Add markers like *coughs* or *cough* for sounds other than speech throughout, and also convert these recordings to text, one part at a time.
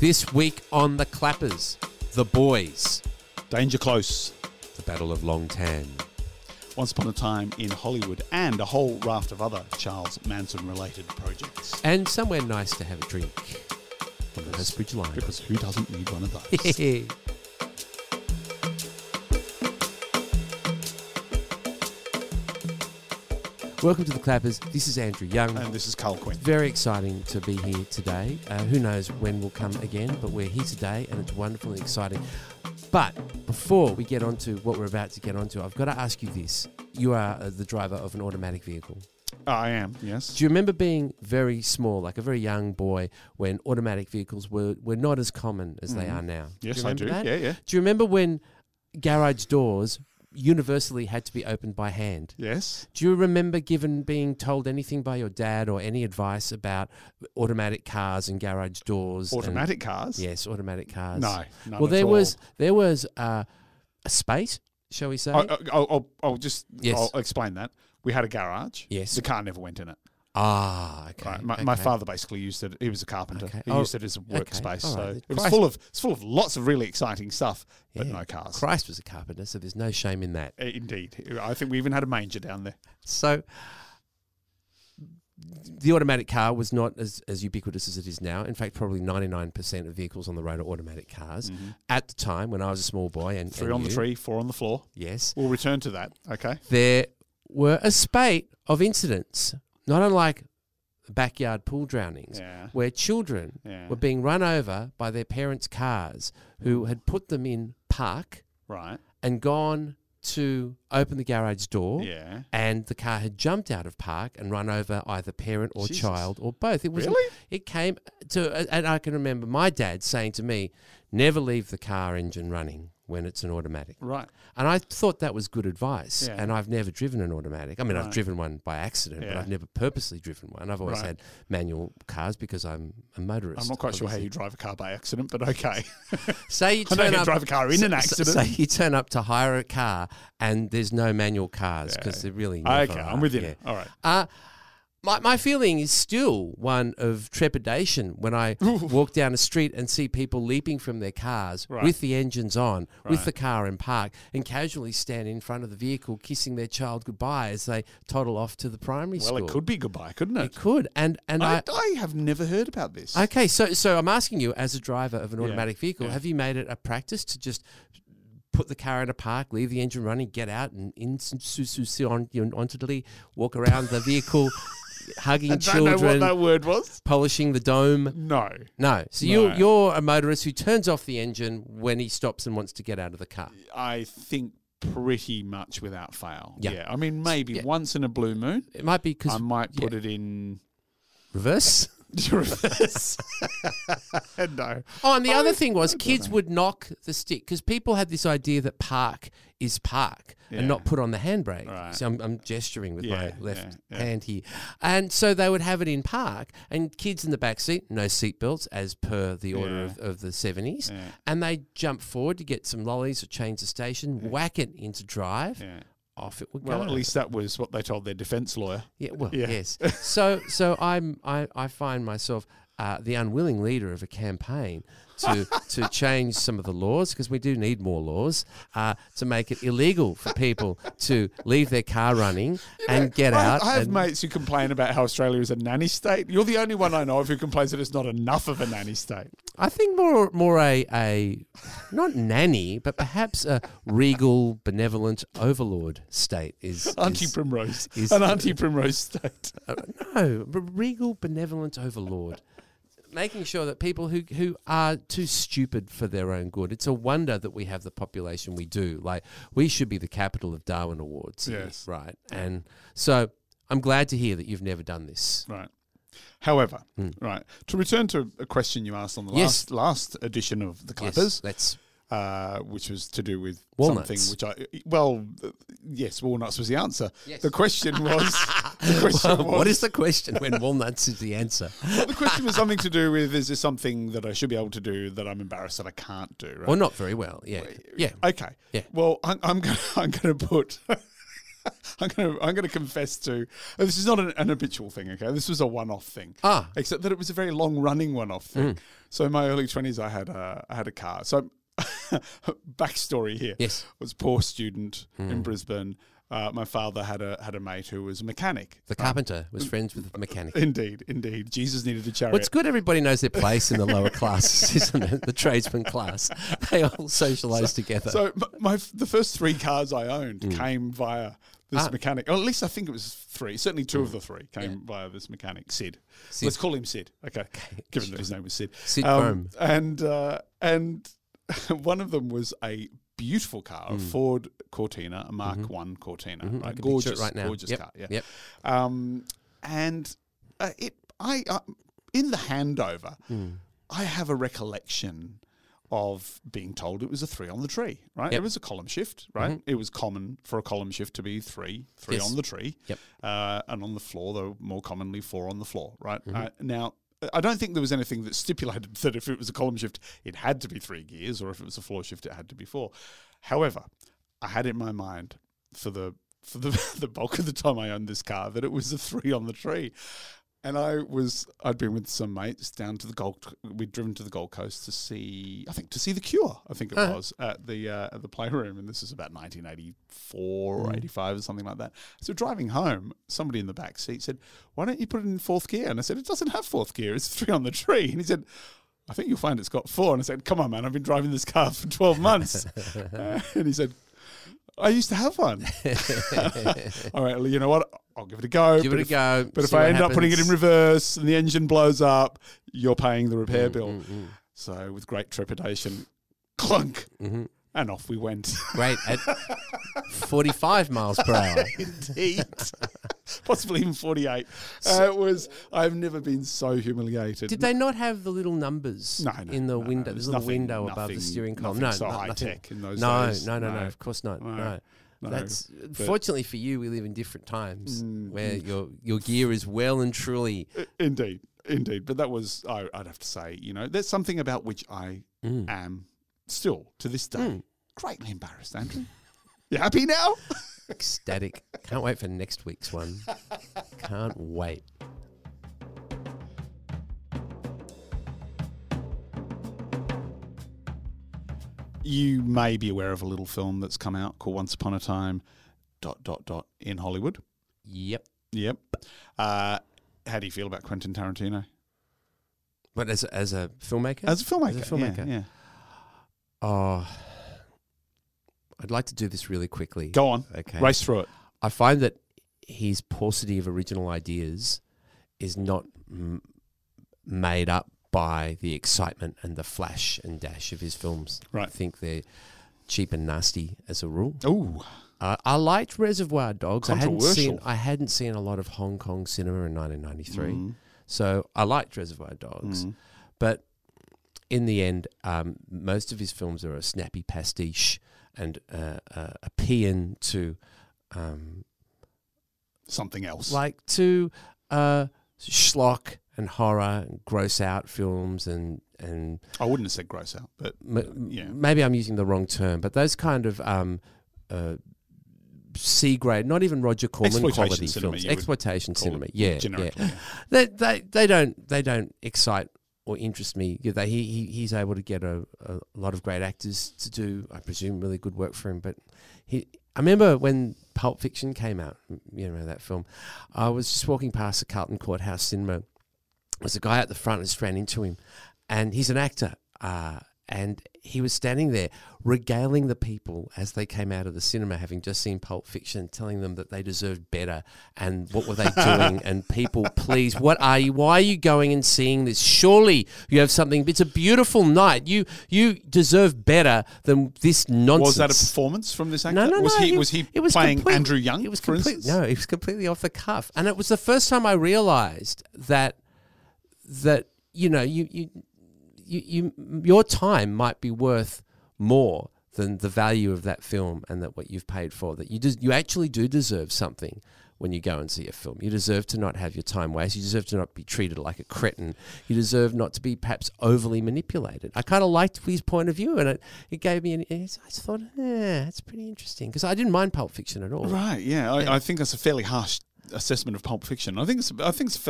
This week on The Clappers, The Boys, Danger Close. The Battle of Long Tan. Once Upon a Time in Hollywood, and a whole raft of other Charles Manson related projects. And somewhere nice to have a drink on the Hurstbridge line. Because who doesn't need one of *laughs* those? Welcome to The Clappers. This is Andrew Young. and this is Karl Quinn. Very exciting to be here today. Uh, who knows when we'll come again, but we're here today and it's wonderful and exciting. But before we get on to what we're about to get onto, I've got to ask you this. You are uh, the driver of an automatic vehicle. I am, yes. Do you remember being very small, like a very young boy, when automatic vehicles were, were not as common as they Mhm. are now? Yes, I do. that? Yeah, yeah. Do you remember when garage doors universally had to be opened by hand? Yes. Do you remember given being told anything by your dad or any advice about automatic cars and garage doors? and- Automatic cars? yes, automatic cars. No. Well, there was there was uh, a spate, shall we say? I- I- I'll, I'll, I'll just Yes. I'll explain that. We had a garage. Yes. The car never went in it. Ah, okay. Right. My, my father basically used it. He was a carpenter. Okay. He Oh, used it as a workspace. So right. it was full of it's full of lots of really exciting stuff, but Yeah. no cars. Christ was a carpenter, so there's no shame in that. Uh, Indeed. I think we even had a manger down there. So the automatic car was not as, as ubiquitous as it is now. In fact, probably 99% of vehicles on the road are automatic cars. At the time when I was a small boy and Mm-hmm. Three and on the tree, four on the floor. Yes. We'll return to that. Okay. There were a spate of incidents, not unlike backyard pool drownings, Yeah. where children Yeah. were being run over by their parents' cars who had put them in park Right. and gone to open the garage door. Yeah. and the car had jumped out of park and run over either parent or Jesus. child or both. It was Really? it came to and I can remember my dad saying to me, "Never leave the car engine running when it's an automatic." Right. And I thought that was good advice. Yeah. And I've never driven an automatic. I mean, I've driven one by accident, but I've never purposely driven one. I've always Right. had manual cars because I'm a motorist. I'm not quite sure how you drive a car by accident, but okay. *laughs* Say you *laughs* turn up drive a car in an accident. Say you turn up to hire a car and there's no manual cars because Yeah. they're really okay, are. I'm with you. Yeah. All right. Uh, my, my feeling is still one of trepidation when I *laughs* walk down a street and see people leaping from their cars Right. with the engines on, with the car in park, and casually stand in front of the vehicle kissing their child goodbye as they toddle off to the primary Well, school. Well, it could be goodbye, couldn't It it? could. And, and I, I, I have never heard about this. Okay, so so I'm asking you, as a driver of an Yeah, automatic vehicle, yeah. have you made it a practice to just put the car in a park, leave the engine running, get out, and incontinently walk around the vehicle, *laughs* hugging I don't know what children, that word was. polishing the dome? No. No. So No. you you're a motorist who turns off the engine when he stops and wants to get out of the car. I think pretty much without fail. Yeah. I mean, maybe Yeah. once in a blue moon, It might be because I might put it in reverse. *laughs* reverse. *laughs* no. Oh, and the other thing was kids would knock the stick because people had this idea that park is park Yeah. and not put on the handbrake. Right. So I'm, I'm gesturing with Yeah, my left yeah, yeah. hand here. And so they would have it in park and kids in the back seat, no seatbelts as per the order Yeah. of, of the 70s. Yeah. And they jump forward to get some lollies or change the station, whack it into drive, Yeah. Off it would Well, at least that was what they told their defense lawyer. Yeah, well, Yeah. yes. *laughs* So, so I'm, I, I find myself uh, the unwilling leader of a campaign to to change some of the laws because we do need more laws uh, to make it illegal for people to leave their car running and get I, out. I have mates who complain about how Australia is a nanny state. You're the only one I know of who complains that it's not enough of a nanny state. I think more more a a not nanny, but perhaps a regal, benevolent overlord state is Auntie is- Primrose. is- an Auntie Primrose state. Uh, no, regal, benevolent overlord. Making sure that people who, who are too stupid for their own good. It's a wonder that we have the population we do. Like we should be the capital of Darwin Awards. Yes. right. And so I'm glad to hear that you've never done this. Right. However, hmm. right to return to a question you asked on the. Yes. last last edition of the Yes, Clappers, let's uh, which was to do with Walnuts. something which I well, yes, walnuts was the answer. Yes. The question *laughs* was the question was what is the question when walnuts is the answer? well, the question was something to do with is there something that I should be able to do that I'm embarrassed that I can't do? Right? Or not very well. Yeah. Yeah. Okay. Yeah. Well, I'm, I'm gonna *laughs* I'm gonna put *laughs* I'm going to I'm going to confess to oh, this is not an, an habitual thing. Okay, this was a one-off thing. Ah. except that it was a very long-running one-off thing. So in my early twenties, I had a I had a car. So *laughs* backstory here Yes. was poor student in Brisbane. Uh, my father had a had a mate who was a mechanic. The carpenter was friends with the *laughs* mechanic. Indeed, indeed. Jesus needed a chariot. It's good everybody knows their place in the lower classes, *laughs* isn't it? The tradesman class. They all socialise together. So my the first three cars I owned Mm. came via this Ah. Mm. mechanic. Or at least I think it was three. Certainly two of the three came via this mechanic, Sid. Sid. Let's call him Sid. Okay, given that his name was Sid. Sid Um. And uh, and *laughs* one of them was a beautiful car, Mm. a Ford Cortina, a Mark One Cortina, Mhm, I right? can picture it Gorgeous, right now. gorgeous Yep, car. Yeah. Yep. Um, and uh, it, I, uh, in the handover, Mm. I have a recollection of being told it was a three on the tree. Right, Yep. it was a column shift. Right, it was common for a column shift to be three, three Yes. on the tree. Yep. uh, and on the floor, though more commonly four on the floor. Right Mm-hmm. uh, now. I don't think there was anything that stipulated that if it was a column shift, it had to be three gears, or if it was a floor shift, it had to be four. However, I had in my mind for the for the *laughs* the bulk of the time I owned this car that it was a three on the tree. And I was I'd been with some mates down to the Gold we'd driven to the Gold Coast to see I think to see the Cure, I think it Uh-huh. was, at the uh, at the playroom and this is about 1984 or 85 or something like that. So driving home, somebody in the back seat said, "Why don't you put it in fourth gear?" And I said, "It doesn't have fourth gear. It's three on the tree." And he said, I think you'll find it's got four. And I said, Come on, man, I've been driving this car for 12 months. Uh, *laughs* *laughs* and he said, I used to have one. *laughs* All right, well, you know what? I'll give it a go. Give but it a if- go. But if I end up putting it in reverse and the engine blows up, you're paying the repair Mm, bill. mm, mm, So with great trepidation, clunk, mhm. and off we went. Great. At 45 miles per hour. *laughs* Indeed. *laughs* *laughs* Possibly even 48. Uh, it was, I've never been so humiliated. Did they not have the little numbers No, no, in the no, window? There's a little nothing- window above the steering column. No, so no- high nothing. tech in those no, days. No, no, no. Of course not. No. No. That's fortunately for you. We live in different times Mm, where your your gear is well and truly. Indeed, indeed. But that was, I, I'd have to say, you know, there's something about which I Mm. am still to this day Mm. greatly embarrassed, Andrew. You happy now? *laughs* ecstatic. Can't wait for next week's one. Can't wait. You may be aware of a little film that's come out called Once Upon a Time, dot, dot, dot, in Hollywood. Yep. Yep. Uh, how do you feel about Quentin Tarantino? But as a, as a filmmaker, As a filmmaker. As a filmmaker. Yeah, yeah. oh, I'd like to do this really quickly. Go on. Okay. Race through it. I find that his paucity of original ideas is not m- made up by the excitement and the flash and dash of his films. I think they're cheap and nasty as a rule. Ooh. Uh, I liked Reservoir Dogs. I hadn't seen I hadn't seen a lot of Hong Kong cinema in 1993, Mm, so I liked Reservoir Dogs. mm. But in the end, um, most of his films are a snappy pastiche and uh, uh, a paean to um, Something else. like to uh, schlock and horror and gross out films and and I wouldn't have said gross out, but m- yeah. maybe I'm using the wrong term, but those kind of um, uh, C grade, not even Roger Corman quality films, exploitation cinema. Yeah, yeah. yeah. They, they they don't they don't excite or interest me. They, he, he he's able to get a, a lot of great actors to do, I presume, really good work for him. But he, I remember when Pulp Fiction came out. You know that film. I was just walking past the Carlton Courthouse Cinema. There's a guy at the front. I just ran into him, and he's an actor. Uh, and he was standing there regaling the people as they came out of the cinema, having just seen Pulp Fiction, telling them that they deserved better and what were they *laughs* doing? and people, please, what are you? Why are you going and seeing this? Surely you have something. It's a beautiful night. You you deserve better than this nonsense. Was that a performance from this actor? No, no, was no. he, was he it was playing complete- Andrew Young, It was for complete, instance? No, it was completely off the cuff, and it was the first time I realised that that you know you you you, you your time might be worth more than the value of that film and that what you've paid for. That you des- you actually do deserve something when you go and see a film. You deserve to not have your time wasted. You deserve to not be treated like a cretin. You deserve not to be perhaps overly manipulated. I kind of liked his point of view, and it, it gave me an. I just thought, yeah, that's pretty interesting because I didn't mind Pulp Fiction at all. Right. Yeah. I, I think that's a fairly harsh assessment of Pulp Fiction. I think it's, I think it's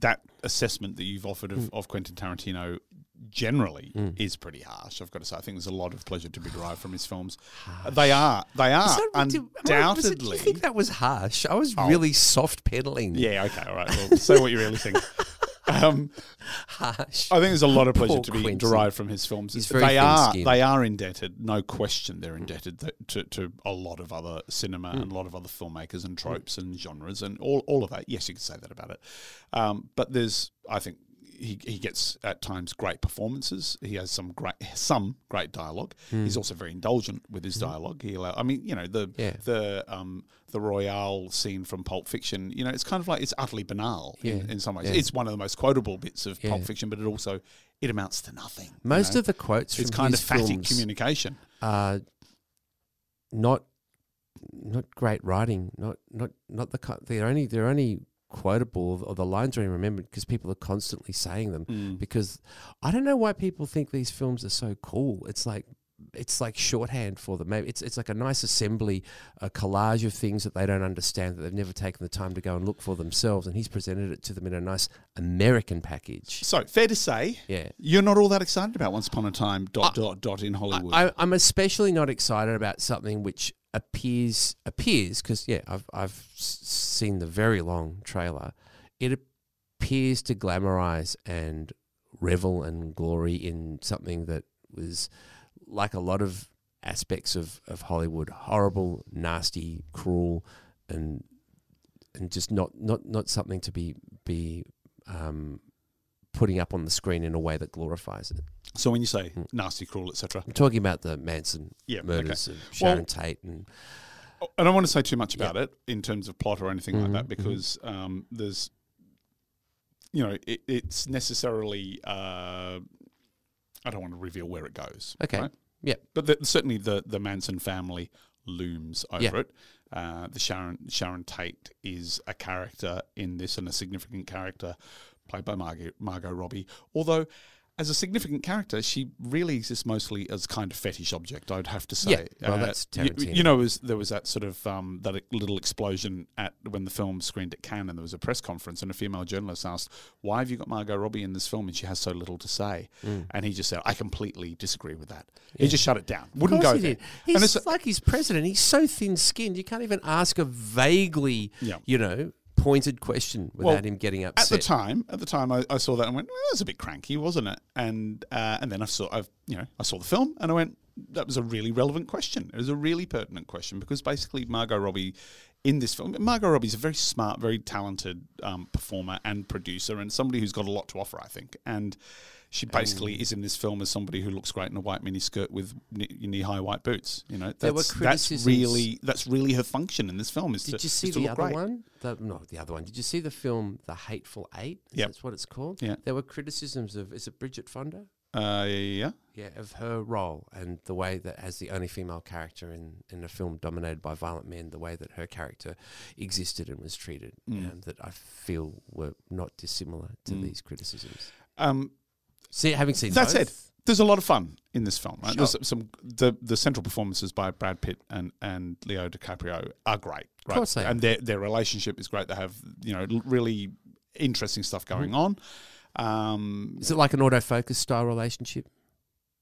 that assessment that you've offered of, Mm. of Quentin Tarantino generally is pretty harsh. I've got to say, I think there's a lot of pleasure to be derived from his films. They are. They are I- undoubtedly. Do you think that was harsh? I was Oh. really soft pedaling. yeah. Okay. All right. Well, say what you really think. *laughs* Um, harsh. I think there's a lot of pleasure Poor to be Quentin. derived from his films. He's they are thin-skinned. they are indebted, no question. They're indebted th- to, to a lot of other cinema and a lot of other filmmakers and tropes and genres and all, all of that. Yes, you can say that about it. Um, but there's, I think. He, he gets at times great performances. He has some great some great dialogue. He's also very indulgent with his dialogue. He allow, I mean, you know, the Yeah. the um, the Royale scene from Pulp Fiction. You know, it's kind of like it's utterly banal in, Yeah. in some ways. Yeah. It's one of the most quotable bits of Pulp Fiction, but it also it amounts to nothing. you Most know? of the quotes it's from kind his of films communication. are not not great writing. Not not not the they're only they're only quotable or the lines are only remembered because people are constantly saying them. Mm. Because I don't know why people think these films are so cool. It's like it's like shorthand for them. Maybe it's it's like a nice assembly, a collage of things that they don't understand that they've never taken the time to go and look for themselves. And he's presented it to them in a nice American package. So fair to say, Yeah. you're not all that excited about Once Upon a Time dot dot dot in Hollywood. I, I'm especially not excited about something which appears appears because yeah, I've I've seen the very long trailer. It appears to glamorize and revel and glory in something that was like a lot of aspects of, of Hollywood horrible, nasty, cruel, and and just not not not something to be be um, putting up on the screen in a way that glorifies it. so when you say Mm. nasty, cruel, etc., I'm talking about the Manson yeah, okay. murders of Sharon Tate and I don't want to say too much about it in terms of plot or anything like Mhm, that mhm. because um, there's, you know, it, it's necessarily. Uh, I don't want to reveal where it goes. Okay. right? Yep. But the, certainly the the Manson family looms over Yeah. it. Uh, the Sharon Sharon Tate is a character in this and a significant character played by Margot, Margot Robbie. Although, as a significant character, she really exists mostly as kind of fetish object. I'd have to say. Yeah, well, that's you, Tarantino. you know, was, there was that sort of um, that little explosion at when the film screened at Cannes, and there was a press conference, and a female journalist asked, "Why have you got Margot Robbie in this film, and she has so little to say?" And he just said, "I completely disagree with that." He just shut it down. Wouldn't go he there. did. He's And it's- like he's president. He's so thin-skinned. You can't even ask a vaguely, Yeah. you know, pointed question without Well, him getting upset. At the time, at the time, I, I saw that and went, well, "That was a bit cranky, wasn't it?" And uh, and then I saw, I've you know, I saw the film and I went, "That was a really relevant question. It was a really pertinent question because basically Margot Robbie." In this film, Margot Robbie's a very smart, very talented um, performer and producer, and somebody who's got a lot to offer, I think. And she basically is in this film as somebody who looks great in a white miniskirt with knee high white boots. You know, that's, that's really that's really her function in this film. Is Did to, you see the other great. one? The, no, the other one. Did you see the film The Hateful Eight? Yep. That's what it's called. Yeah. There were criticisms of is it Bridget Fonda? Uh, yeah, Yeah, of her role and the way that as the only female character in, in a film dominated by violent men, the way that her character existed and was treated, Mm. um, that I feel were not dissimilar to Mm. these criticisms. um, See, having seen That both, said, there's a lot of fun in this film. Right? Sure. There's some the the central performances by Brad Pitt and, and Leo DiCaprio are great. Right? course they are. and their their relationship is great. They have you know really interesting stuff going Mm-hmm. on. Um, is it like an autofocus style relationship?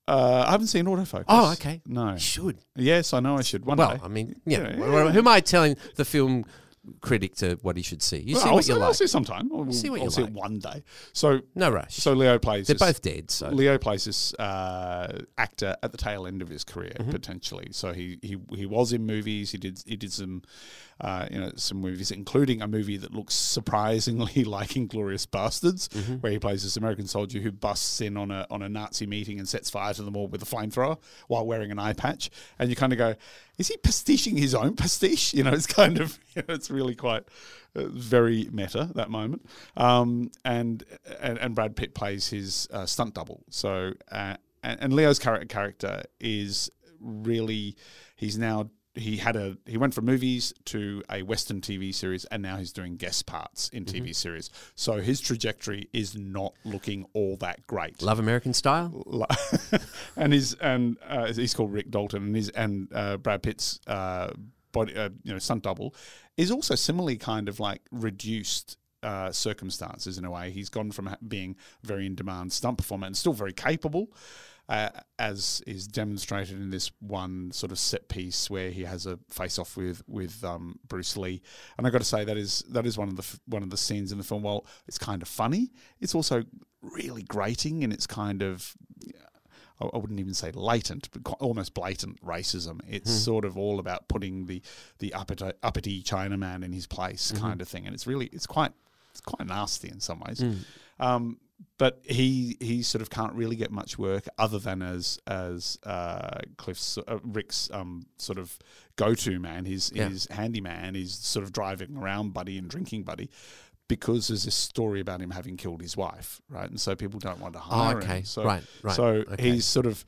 uh, I haven't seen Autofocus. Oh, okay. No. You should. Yes, I know I should one well, day. I mean, yeah. Yeah, yeah. Who am I telling the film critic to what he should see? You Well, see I'll what see, you I'll see sometime. I'll, See what I'll you see like. it one day. So No rush. so Leo plays. They're this- both dead. So Leo plays this uh, actor at the tail end of his career Mhm. potentially. So he, he he was in movies. He did he did some uh, you know some movies, including a movie that looks surprisingly *laughs* like Inglourious Basterds, Mhm. where he plays this American soldier who busts in on a on a Nazi meeting and sets fire to them all with a flamethrower while wearing an eye patch. And you kind of go, is he pastiching his own pastiche? *laughs* You know, it's kind of *laughs* you know, it's really quite uh, very meta that moment. Um, and, and and Brad Pitt plays his uh, stunt double. So uh, and, and Leo's character character is really he's now he had a he went from movies to a Western TV series, and now he's doing guest parts in Mm-hmm. TV series. So his trajectory is not looking all that great. Love American Style. *laughs* And his and uh, he's called Rick Dalton, and his and uh, Brad Pitt's uh, body, uh, you know, stunt double is also similarly kind of like reduced. Uh, circumstances in a way he's gone from being very in demand stunt performer and still very capable uh, as is demonstrated in this one sort of set piece where he has a face off with with um, Bruce Lee and I got to say that is that is one of the one of the scenes in the film while it's kind of funny it's also really grating and it's kind of I wouldn't even say latent, but almost blatant racism. It's sort of all about putting the the uppity, uppity Chinaman in his place, kind of thing, and it's really it's quite it's quite nasty in some ways. Um, but he he sort of can't really get much work other than as as uh, Cliff's uh, Rick's um, sort of go to man, his Yeah. his handyman, his sort of driving around buddy and drinking buddy. Because there's this story about him having killed his wife, right? And so people don't want to hire okay. him. So, Right, right. So Okay. he's sort of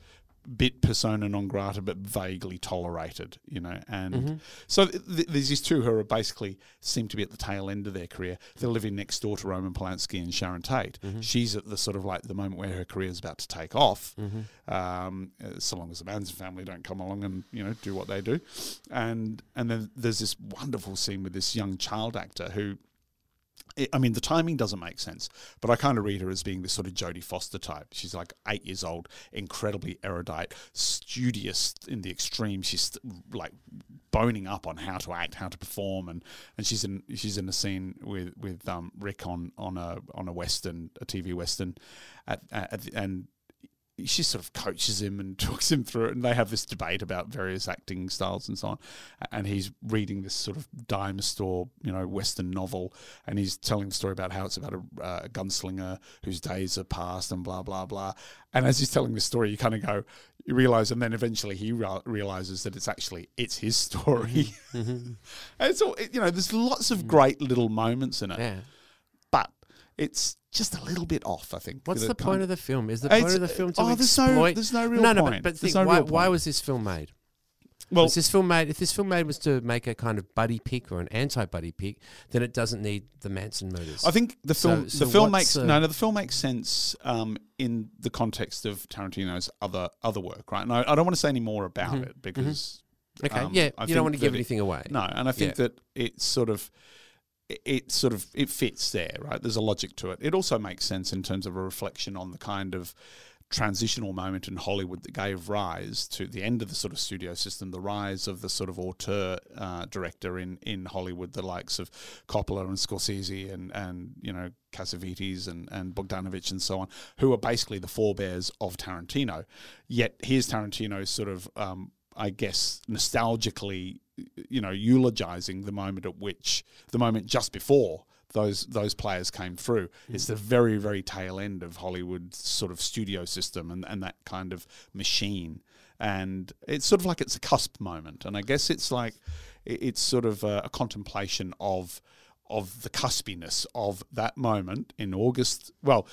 bit persona non grata, but vaguely tolerated, you know. And Mm-hmm. so th- th- there's these two who are basically seem to be at the tail end of their career. They're living next door to Roman Polanski and Sharon Tate. Mm-hmm. She's at the sort of like the moment where her career is about to take off, Mm-hmm. um, so long as the Manson family don't come along and you know do what they do. And and then there's this wonderful scene with this young child actor who I- I mean, the timing doesn't make sense, but I kind of read her as being this sort of Jodie Foster type. She's like eight years old, incredibly erudite, studious in the extreme. She's like boning up on how to act, how to perform, and, and she's in she's in a scene with with um, Rick on on a on a western, a TV western, at, at and she sort of coaches him and *laughs* talks him through it, and they have this debate about various acting styles and so on. And he's reading this sort of dime store, you know, Western novel, and he's telling the story about how it's about a, uh, a gunslinger whose days are past and blah blah blah. And as he's telling the story, you kind of go, you realize, and then eventually he re- realizes that it's actually it's his story. *laughs* and it's all, it- you know, there's lots of great little moments in it, Yeah. It's just a little bit off. I think. What's the point of the film? Is the point of the film to oh, there's no- there's no real no, no, point. But, but think, no why, why was this film made? well, was this film made? If this film made was to make a kind of buddy pick or an anti-buddy pick, then it doesn't need the Manson murders. I think the film so the film makes the- no no the film makes sense um, in the context of Tarantino's other other work, right? And I, I don't want to say any more about it because okay, um, yeah, I you don't want to give it- anything away. no, and I think Yeah. that it's sort of it- sort of it fits there, right? There's a logic to it. It also makes sense in terms of a reflection on the kind of transitional moment in Hollywood that gave rise to the end of the sort of studio system, the rise of the sort of auteur uh, director in, in Hollywood, the likes of Coppola and Scorsese and, and you know, Cassavetes and, and Bogdanovich and so on, who are basically the forebears of Tarantino. Yet here's Tarantino sort of, um, I guess, nostalgically, you know, eulogizing the moment at which, the moment just before those those players came through. Hmm. It's the very very tail end of Hollywood's sort of studio system and and that kind of machine. And it's sort of like it's a cusp moment, and I guess it's like it's sort of a, a contemplation of of the cuspiness of that moment in August. Well,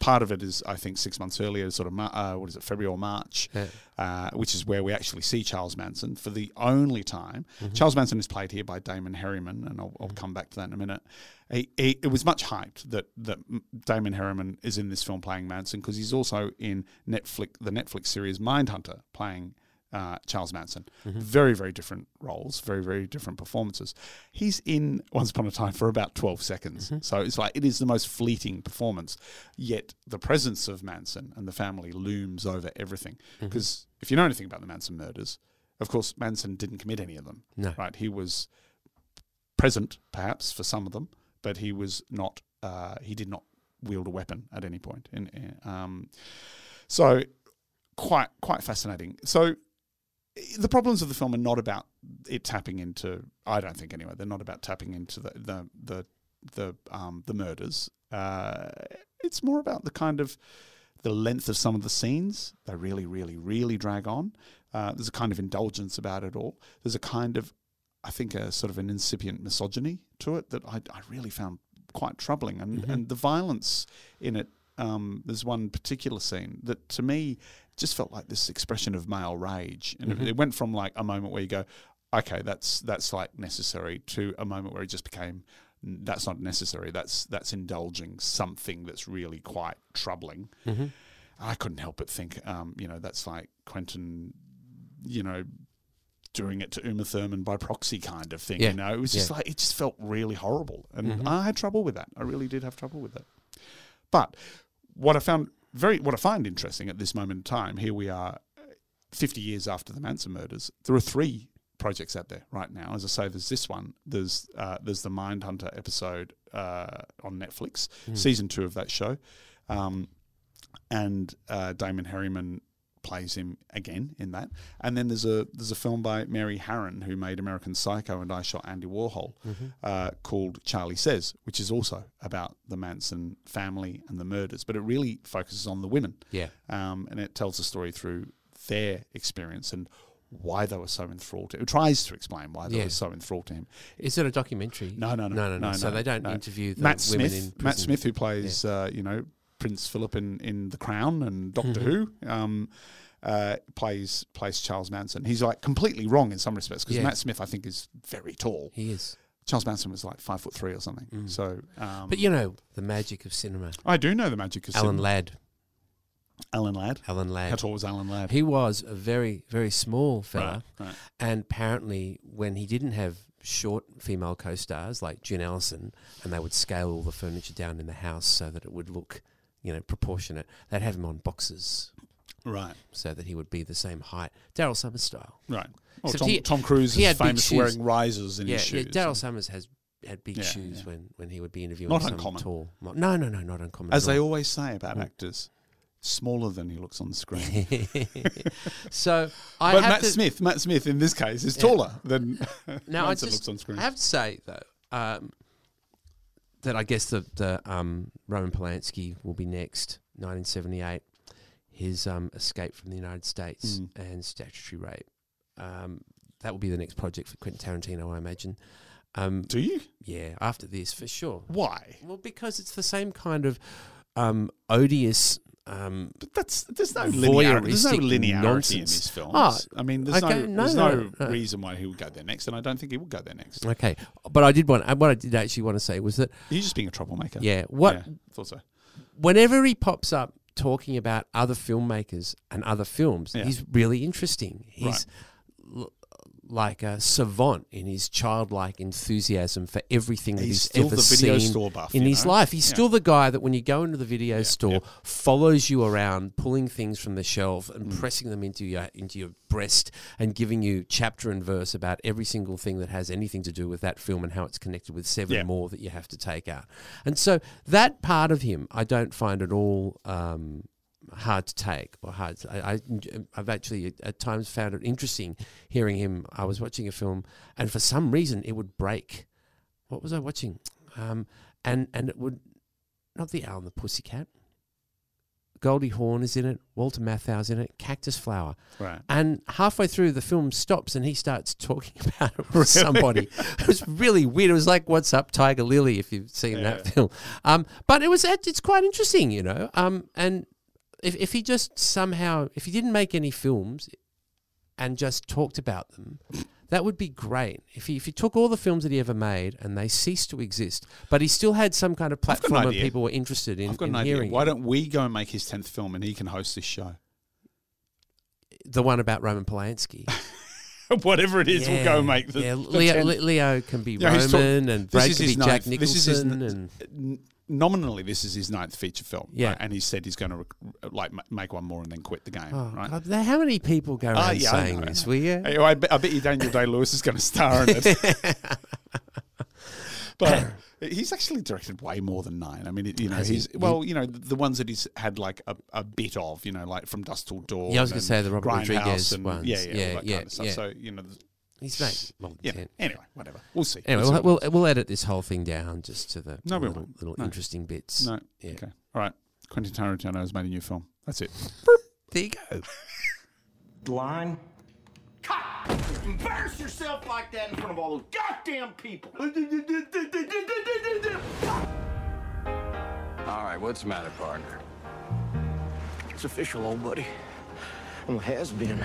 part of it is I think six months earlier, sort of uh, what is it, February or March, Yeah. uh, which is where we actually see Charles Manson for the only time. Charles Manson is played here by Damon Herriman, and I'll, I'll come back to that in a minute. He, he, it was much hyped that that Damon Herriman is in this film playing Manson because he's also in Netflix the Netflix series Mindhunter playing. Uh, Charles Manson, very very different roles, very very different performances. He's in Once Upon a Time for about twelve seconds, so it's like it is the most fleeting performance. Yet the presence of Manson and the family looms over everything. Because if you know anything about the Manson murders, of course Manson didn't commit any of them. No. Right? He was present, perhaps for some of them, but he was not. Uh, he did not wield a weapon at any point. In, in, um, so quite quite fascinating. So the problems of the film are not about it tapping into. I don't think anyway. They're not about tapping into the the the the, um, the murders. Uh, it's more about the kind of the length of some of the scenes. They really, really, really drag on. Uh, there's a kind of indulgence about it all. There's a kind of, I think, a sort of an incipient misogyny to it that I, I really found quite troubling. And and the violence in it. Um, there's one particular scene that to me just felt like this expression of male rage, and it, it went from like a moment where you go, okay, that's that's like necessary to a moment where it just became that's not necessary. That's that's indulging something that's really quite troubling. Mm-hmm. I couldn't help but think, um, you know, that's like Quentin, you know, doing it to Uma Thurman by proxy kind of thing. Yeah. You know, it was just Yeah. like it just felt really horrible, and Mhm. I had trouble with that. I really did have trouble with it. But what I found very, what I find interesting at this moment in time, here we are, fifty years after the Manson murders. There are three projects out there right now. As I say, there's this one. There's uh, there's the Mindhunter episode uh, on Netflix, season two of that show, um, and uh, Damon Herriman plays him again in that. And then there's a there's a film by Mary Harron who made American Psycho and I Shot Andy Warhol uh, called Charlie Says, which is also about the Manson family and the murders, but it really focuses on the women Yeah. um, and it tells the story through their experience and why they were so enthralled. To, it tries to explain why they Yeah. were so enthralled to him. Is it a documentary? No, no, no, no, no. no, so no, they don't interview the Matt women Smith, in prison. Matt Smith, who plays uh, you know Prince Philip in, in The Crown and Doctor Mm-hmm. Who, um, uh, plays plays Charles Manson. He's like completely wrong in some respects because Yeah. Matt Smith, I think, is very tall. He is. Charles Manson was like five foot three or something. So, um, But you know the magic of cinema. I do know the magic of Alan cinema. Ladd. Alan Ladd. Alan Ladd. How tall was Alan Ladd? He was a very, very small fella. Right, right. And apparently, when he didn't have short female co stars like June Allyson, and they would scale all the furniture down in the house so that it would look, you know, proportionate, they'd have him on boxes Right, so that he would be the same height. Daryl Somers style. right. Well, Tom, he- Tom Cruise he is famous wearing risers in yeah, his yeah. shoes. Daryl Somers has had big Yeah, shoes yeah. when, when he would be interviewing Not uncommon. tall. mo- No, no, no, not uncommon. As they always say about Mm. actors, smaller than he looks on the screen. *laughs* so I but have Matt Smith, Matt Smith in this case is Yeah. taller than Now *laughs* I just looks on screen. I have to say though um, that I guess the, the um, Roman Polanski will be next, 1978. His um, escape from the United States Mm. and statutory rape. Um, that will be the next project for Quentin Tarantino, I imagine. Um, Do you? yeah, after this for sure. Why? Well, because it's the same kind of um, odious. Um, But that's there's no linearity. There's no linearity in nonsense. his films. Oh, I mean, there's okay, no, there's no, no, no. reason why he would go there next, and I don't think he would go there next. okay, but I did want. What I did actually want to say was that He's just being a troublemaker. yeah, what Yeah, thought so. whenever he pops up talking about other filmmakers and other films, Yeah. he's really interesting. He's l- like a savant in his childlike enthusiasm for everything that He's he's, ever seen store buff, in his know? life. He's Yeah. still the guy that when you go into the video store, yeah. follows you around, pulling things from the shelf and Mm. pressing them into your into your breast and giving you chapter and verse about every single thing that has anything to do with that film and how it's connected with seven Yeah. more that you have to take out. And so that part of him, I don't find at all. Um, hard to take or hard to, I, I I've actually at times found it interesting hearing him I was watching a film and for some reason it would break what was I watching um and and it would not the owl and the pussycat Goldie Hawn is in it Walter Matthau's in it Cactus Flower Right. and halfway through the film stops and he starts talking *laughs* about it with somebody. It was really weird. It was like "What's Up, Tiger Lily?" If you've seen that film. Um, but it was it's quite interesting, you know. Um, and if if he just somehow if he didn't make any films and just talked about them. That would be great if he if he took all the films that he ever made and they ceased to exist, but he still had some kind of platform and idea. people were interested in, I've got in an idea. hearing Why don't we go and make his tenth film, and he can host this show? the one about Roman Polanski. *laughs* Whatever it is, we'll go and make the. yeah. Leo, 10th. Leo can be Yeah, he's talk- Roman, and Brad can be Jack Nicholson. this is his and Nominally, this is his ninth feature film. Yeah. right? and he said he's going to rec- like ma- make one more and then quit the game. oh, right? God, how many people go around Ah, yeah, saying this? Will you? Hey, I, bet, I bet you Daniel Day Lewis is going to star in it. *laughs* but he's actually directed way more than nine. I mean, it, you know, Has he? he's well, you know, the, the ones that he's had like a, a bit of, you know, like from Dusk Till Dawn. Yeah, I was gonna say the Robert Grindhouse Rodriguez and, ones. Yeah, yeah, Yeah, yeah, kind of yeah. So you know, th- He's made more than yeah. 10. Anyway, whatever. We'll see. Anyway, We'll we'll, we'll, we'll edit this whole thing down just to the No, little, little No. interesting bits. No. Yeah. Okay. All right. Quentin Tarantino has made a new film. That's it. *laughs* There you go. Line. Cut! Embarrass yourself like that in front of all those goddamn people. *laughs* All right, what's the matter, partner? It's official, old buddy. Well, it has been.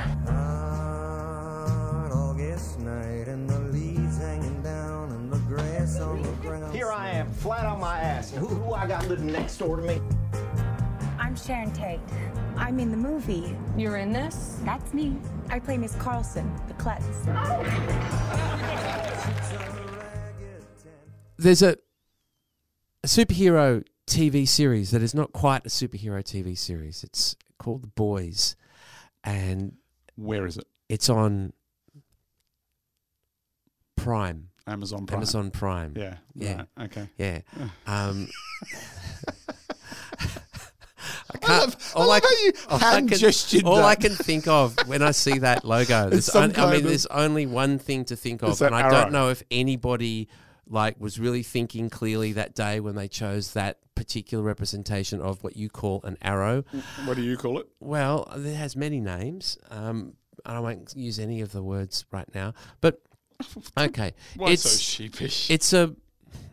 It all gets last night and the leaves hanging down and the grass on the ground. Here I am, flat on my ass. Who, who I got living next door to me? I'm Sharon Tate. I'm in the movie. You're in this? That's me. I play Miss Carlson, the klutz. There's a a superhero TV series that is not quite a superhero TV series. It's called The Boys, and Where is it? it's on Prime, Amazon Prime. Amazon Prime. Yeah. Yeah. Right. Okay. Yeah. *laughs* Um, I I can't. love, I all love how you all I can- All that. I can think of when I see that logo, *laughs* there's on- I mean, there's only one thing to think of, and I arrow? don't know if anybody like was really thinking clearly that day when they chose that particular representation of what you call an arrow. What do you call it? Well, it has many names. Um, I won't use any of the words right now, but *laughs* okay, Why it's so sheepish? it's a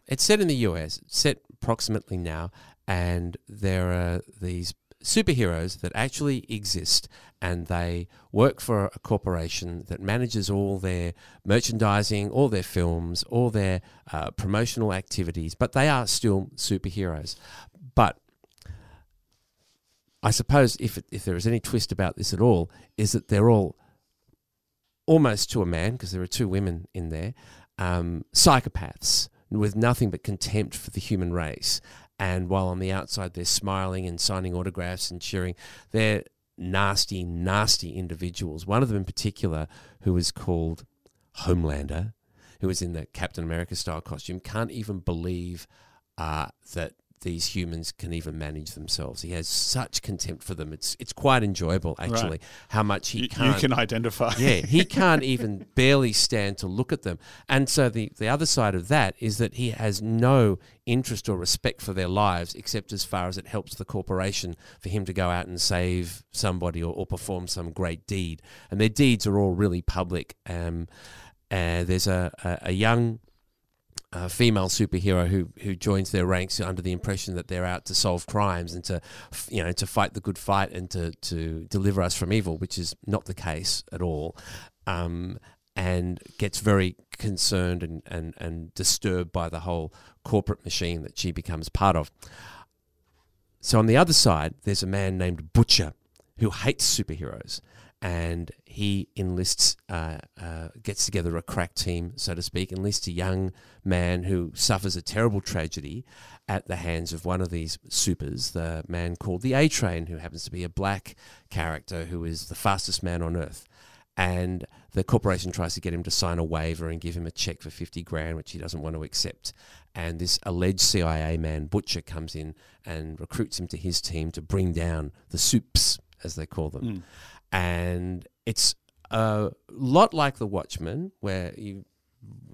it's set in the US, set approximately now, and there are these superheroes that actually exist and they work for a corporation that manages all their merchandising, all their films, all their uh, promotional activities, but they are still superheroes. But I suppose if if there is any twist about this at all, is that they're all almost to a man because there are two women in there, um, psychopaths with nothing but contempt for the human race. And while on the outside they're smiling and signing autographs and cheering, they're nasty, nasty individuals. One of them in particular, who is called Homelander, who is in the Captain America style costume, can't even believe uh, that these humans can even manage themselves. He has such contempt for them. It's it's quite enjoyable actually how much he you can't You can identify. yeah, he *laughs* can't even barely stand to look at them. And so the, the other side of that is that he has no interest or respect for their lives except as far as it helps the corporation for him to go out and save somebody or, or perform some great deed. And their deeds are all really public. Um, uh, there's a, a, a young uh, female superhero who who joins their ranks under the impression that they're out to solve crimes and to you know to fight the good fight and to to deliver us from evil, which is not the case at all. Um, and gets very concerned and, and, and disturbed by the whole corporate machine that she becomes part of. So on the other side, there's a man named Butcher who hates superheroes, and he enlists, uh, uh, gets together a crack team, so to speak, enlists a young man who suffers a terrible tragedy at the hands of one of these supers, the man called the A Train, who happens to be a black character who is the fastest man on earth. And the corporation tries to get him to sign a waiver and give him a check for 50 grand, which he doesn't want to accept. And this alleged CIA man, Butcher, comes in and recruits him to his team to bring down the soups, as they call them. And it's a lot like The Watchmen, where you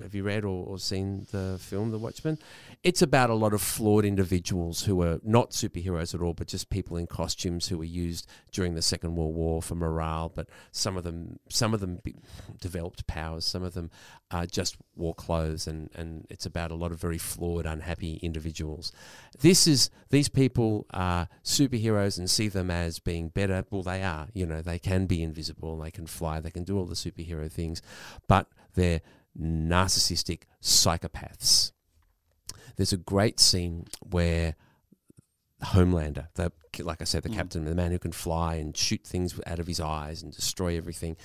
have you read or, or seen the film The Watchmen? It's about a lot of flawed individuals who are not superheroes at all, but just people in costumes who were used during the Second World War for morale. But some of them, some of them developed powers. Some of them uh, just wore clothes, and, and it's about a lot of very flawed, unhappy individuals. This is these people are superheroes and see them as being better. Well, they are. You know, they can be invisible, they can fly, they can do all the superhero things, but they're narcissistic psychopaths. There's a great scene where Homelander, the like I said, the captain, the man who can fly and shoot things out of his eyes and destroy everything,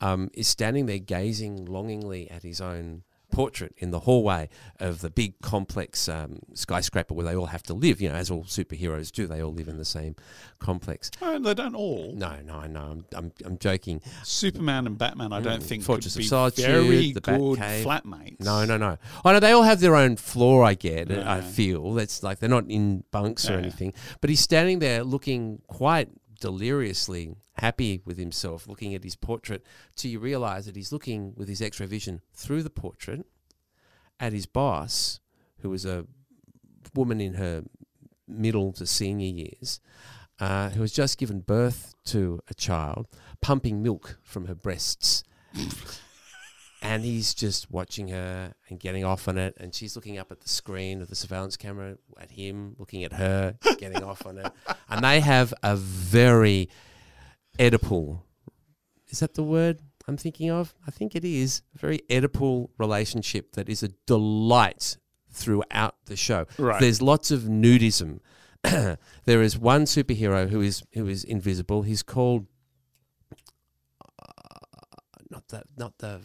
um, is standing there gazing longingly at his own portrait in the hallway of the big complex um, skyscraper where they all have to live. You know, as all superheroes do, they all live in the same complex. Oh, they don't all. No, no, I know. I'm, I'm, I'm joking. Superman and Batman, I don't Mm, think Fortress could of be Solitude, very the good Batcave. flatmates. No, no, no. I know they all have their own floor. I get. it, I feel that's like they're not in bunks or anything. But he's standing there looking quite deliriously happy with himself, looking at his portrait. Till you realise that he's looking with his X-ray vision through the portrait at his boss, who is a woman in her middle to senior years, uh, who has just given birth to a child, pumping milk from her breasts. And he's just watching her and getting off on it. And she's looking up at the screen of the surveillance camera at him, looking at her, *laughs* getting off on it. And they have a very Oedipal, is that the word? I'm thinking of? I think it is a very Oedipal relationship that is a delight throughout the show. Right. There's lots of nudism. *coughs* there is one superhero who is who is invisible. He's called uh, not the not the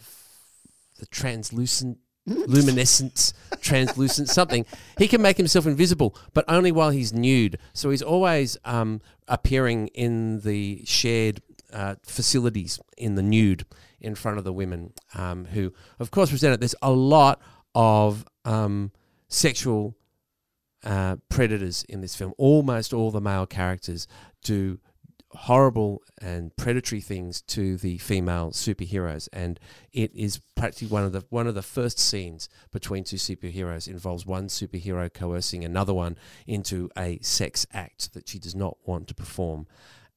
the translucent luminescence translucent something. He can make himself invisible but only while he's nude. So he's always um, appearing in the shared uh, facilities in the nude in front of the women um, who of course present it. There's a lot of um, sexual uh, predators in this film. Almost all the male characters do horrible and predatory things to the female superheroes, and it is practically one of the one of the first scenes between two superheroes involves one superhero coercing another one into a sex act that she does not want to perform.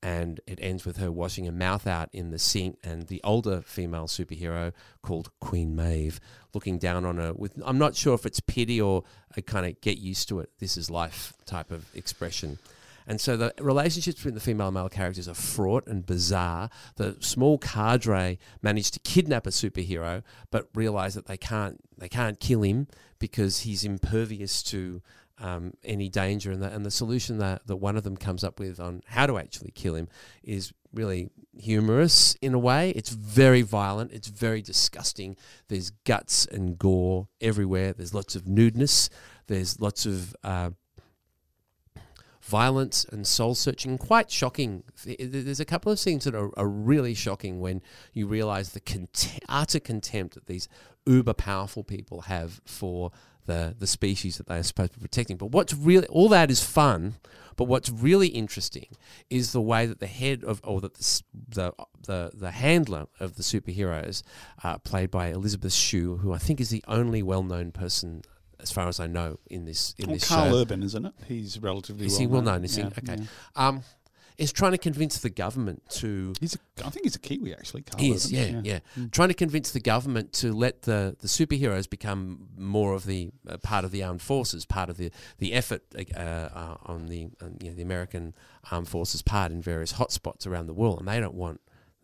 And it ends with her washing her mouth out in the sink, and the older female superhero called Queen Maeve looking down on her with I'm not sure if it's pity or a kind of get used to it. This is life type of expression. And so the relationships between the female and male characters are fraught and bizarre. The small cadre manage to kidnap a superhero, but realize that they can't they can't kill him because he's impervious to um, any danger. And the, and the solution that, that one of them comes up with on how to actually kill him is really humorous in a way. It's very violent. It's very disgusting. There's guts and gore everywhere. There's lots of nudeness. There's lots of uh, violence and soul searching. Quite shocking. There's a couple of scenes that are, are really shocking when you realize the utter contempt that these uber powerful people have for the, the species that they are supposed to be protecting. But what's really, all that is fun. But what's really interesting is the way that the head of, or that the the the, the handler of the superheroes, uh, played by Elizabeth Shue, who I think is the only well known person, as far as I know, in this in Well, this Karl show. Urban, isn't it? He's relatively Is well he well known. known? Is Yeah, he okay? yeah. Um, is trying to convince the government to. He's a, I think he's a Kiwi actually. Karl He is, yeah, Urban. yeah. Mm. Trying to convince the government to let the, the superheroes become more of the uh, part of the armed forces, part of the the effort uh, uh, on the um, you know, the American armed forces part in various hotspots around the world, and they don't want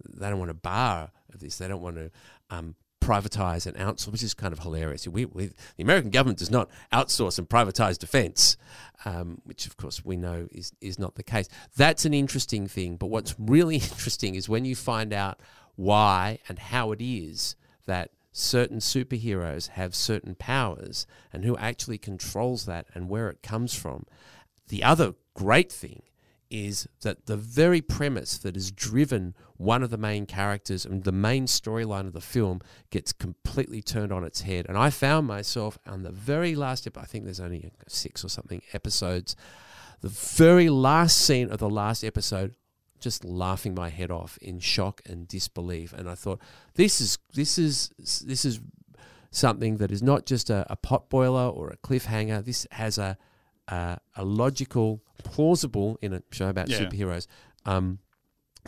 they don't want a bar of this. They don't want to um, privatize and outsource, which is kind of hilarious. We, we, the American government does not outsource and privatize defense, um, which of course we know is, is not the case. That's an interesting thing. But what's really *laughs* interesting is when you find out why and how it is that certain superheroes have certain powers and who actually controls that and where it comes from. The other great thing is that the very premise that has driven one of the main characters and the main storyline of the film gets completely turned on its head. And I found myself on the very last, I think there's only six or something episodes, the very last scene of the last episode, just laughing my head off in shock and disbelief. And I thought, this is this is this is something that is not just a, a pot boiler or a cliffhanger. This has a a, a logical, plausible in a show about Yeah. superheroes um,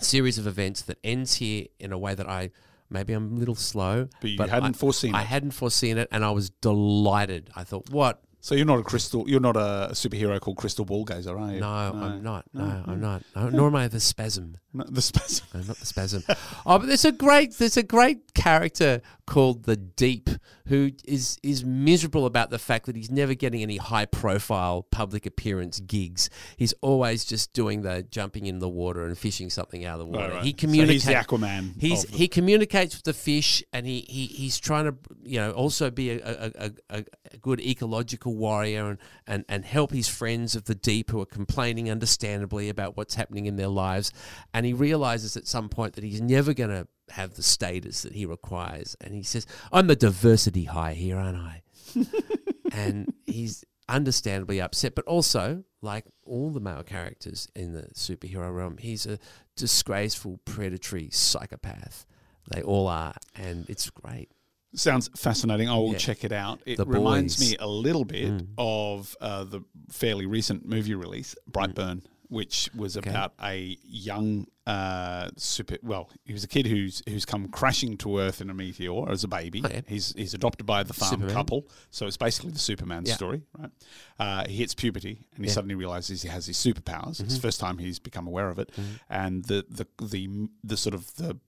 series of events that ends here in a way that I maybe I'm a little slow, But you hadn't I, foreseen I it. hadn't foreseen it, and I was delighted. I thought, what? So you're not a crystal. You're not a superhero called Crystal Ball Gazer, are you? No, I'm not. No, No, I'm not. No, nor am I the spasm. No, the spasm. No, not the spasm. *laughs* oh, but there's a great there's a great character called the Deep who is is miserable about the fact that he's never getting any high profile public appearance gigs. He's always just doing the jumping in the water and fishing something out of the water. Right, right. He So communicates. he's the Aquaman He's he communicates with the fish, and he, he he's trying to you know also be a, a, a, a, a good ecological warrior and, and and help his friends of the deep who are complaining understandably about what's happening in their lives. And he realizes at some point that he's never going to have the status that he requires. And he says, "I'm the diversity high here, aren't I?" *laughs* and he's understandably upset, but also, like all the male characters in the superhero realm, he's a disgraceful, predatory psychopath. They all are, and it's great. Sounds fascinating. I will Yeah. check it out. It The reminds Boys. me a little bit Mm. of uh, the fairly recent movie release, Brightburn, which was Okay. about a young uh, super. Well, he was a kid who's who's come crashing to Earth in a meteor as a baby. Oh, yeah. He's he's adopted by the farm Superman. couple, so it's basically the Superman Yeah. story, right? Uh, he hits puberty and he Yeah. suddenly realizes he has these superpowers. It's the first time he's become aware of it, and the the the the sort of the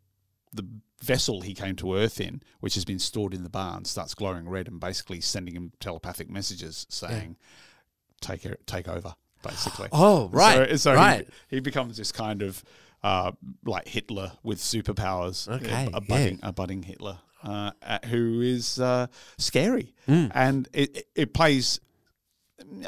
the vessel he came to Earth in, which has been stored in the barn, starts glowing red and basically sending him telepathic messages saying, "Take take over." Basically. *gasps* Oh, right, So, so he- right. He, becomes this kind of uh, like Hitler with superpowers. Okay, a budding, a budding Hitler, uh, uh, who is uh, scary, and it, it, plays.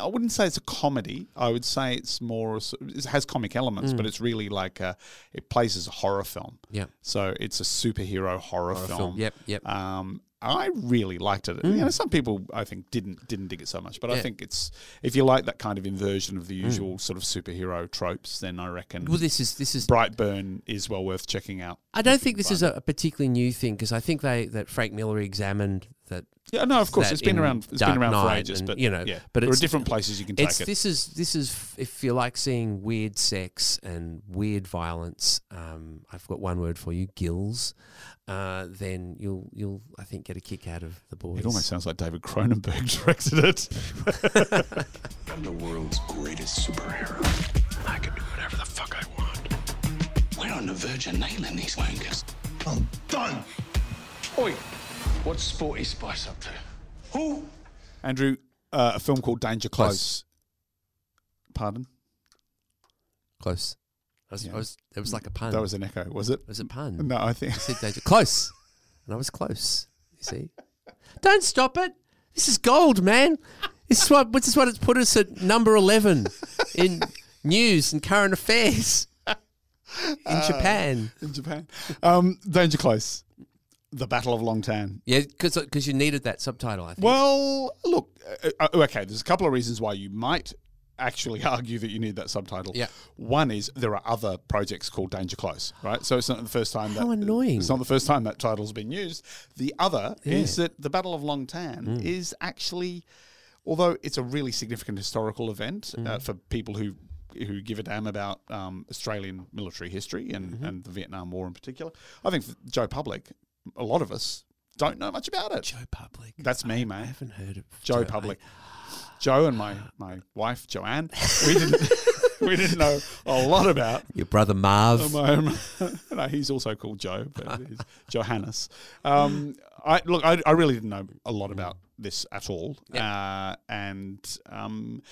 I wouldn't say it's a comedy. I would say it's more. It has comic elements, but it's really like a, it plays as a horror film. Yep. So it's a superhero horror, Horror film. film. Yep, yep. Um, I really liked it. Mm. You know, some people I think didn't didn't dig it so much, but I think it's if you like that kind of inversion of the mm. usual sort of superhero tropes, then I reckon Well, this is this is. Brightburn is well worth checking out. I don't think this is a, a particularly new thing because I think they that Frank Miller examined that. Yeah, no, of course it's been around. It's Dark been around for ages, and, but you know, yeah. but there are different places you can It's take it. this is this is if you like seeing weird sex and weird violence. Um, I've got one word for you: gills. Uh, then you'll you'll I think get a kick out of the boys. It almost sounds like David Cronenberg *laughs* directed it. *laughs* I'm the world's greatest superhero. I can do whatever the fuck I want. We're on the verge of nailing these wankers. I'm done. Oi, what's Sporty Spice up to? Who? Andrew, uh, a film called Danger Close. Close. Pardon? close. I was, Yeah. I was, it was like a pun. That was an echo, was it? it was a pun. No, I think. I said danger *laughs* close, and I was close. You see, don't stop it. This is gold, man. This is what this is what it's put us at number eleven in news and current affairs in Japan. in Japan. Um, Danger Close. The Battle of Long Tan. Yeah, because you needed that subtitle. I think. Well, look, uh, uh, okay, there's a couple of reasons why you might actually *laughs* argue that you need that subtitle. Yeah. One is there are other projects called Danger Close, right? So it's not the first time that How annoying. It's not the first time that title's been used. The other Yeah. is that the Battle of Long Tan is actually although it's a really significant historical event uh, for people who who give a damn about um, Australian military history and, and the Vietnam War in particular. I think Joe Public, a lot of us don't know much about it. Joe Public. That's me, I mate. I haven't heard of Joe Public. Joe and my, my wife Joanne, we didn't *laughs* we didn't know a lot about. Your brother Marv. Um, *laughs* no, he's also called Joe, but he's Johannes. Um, I look, I, I really didn't know a lot about this at all, uh, and um,